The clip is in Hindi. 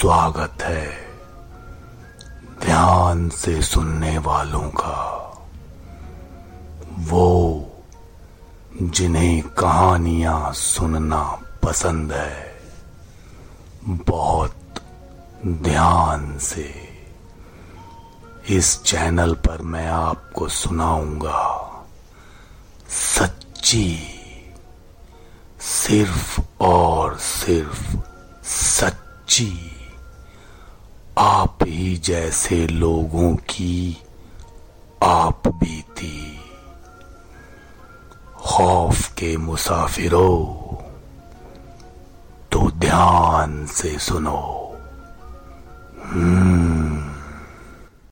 स्वागत है ध्यान से सुनने वालों का। वो जिन्हें कहानियाँ सुनना पसंद है, बहुत ध्यान से इस चैनल पर मैं आपको सुनाऊँगा। सच्ची सिर्फ़ और सिर्फ़ सच्ची ही जैसे लोगों की आप बीती। खौफ के मुसाफिरों तो ध्यान से सुनो। हम्म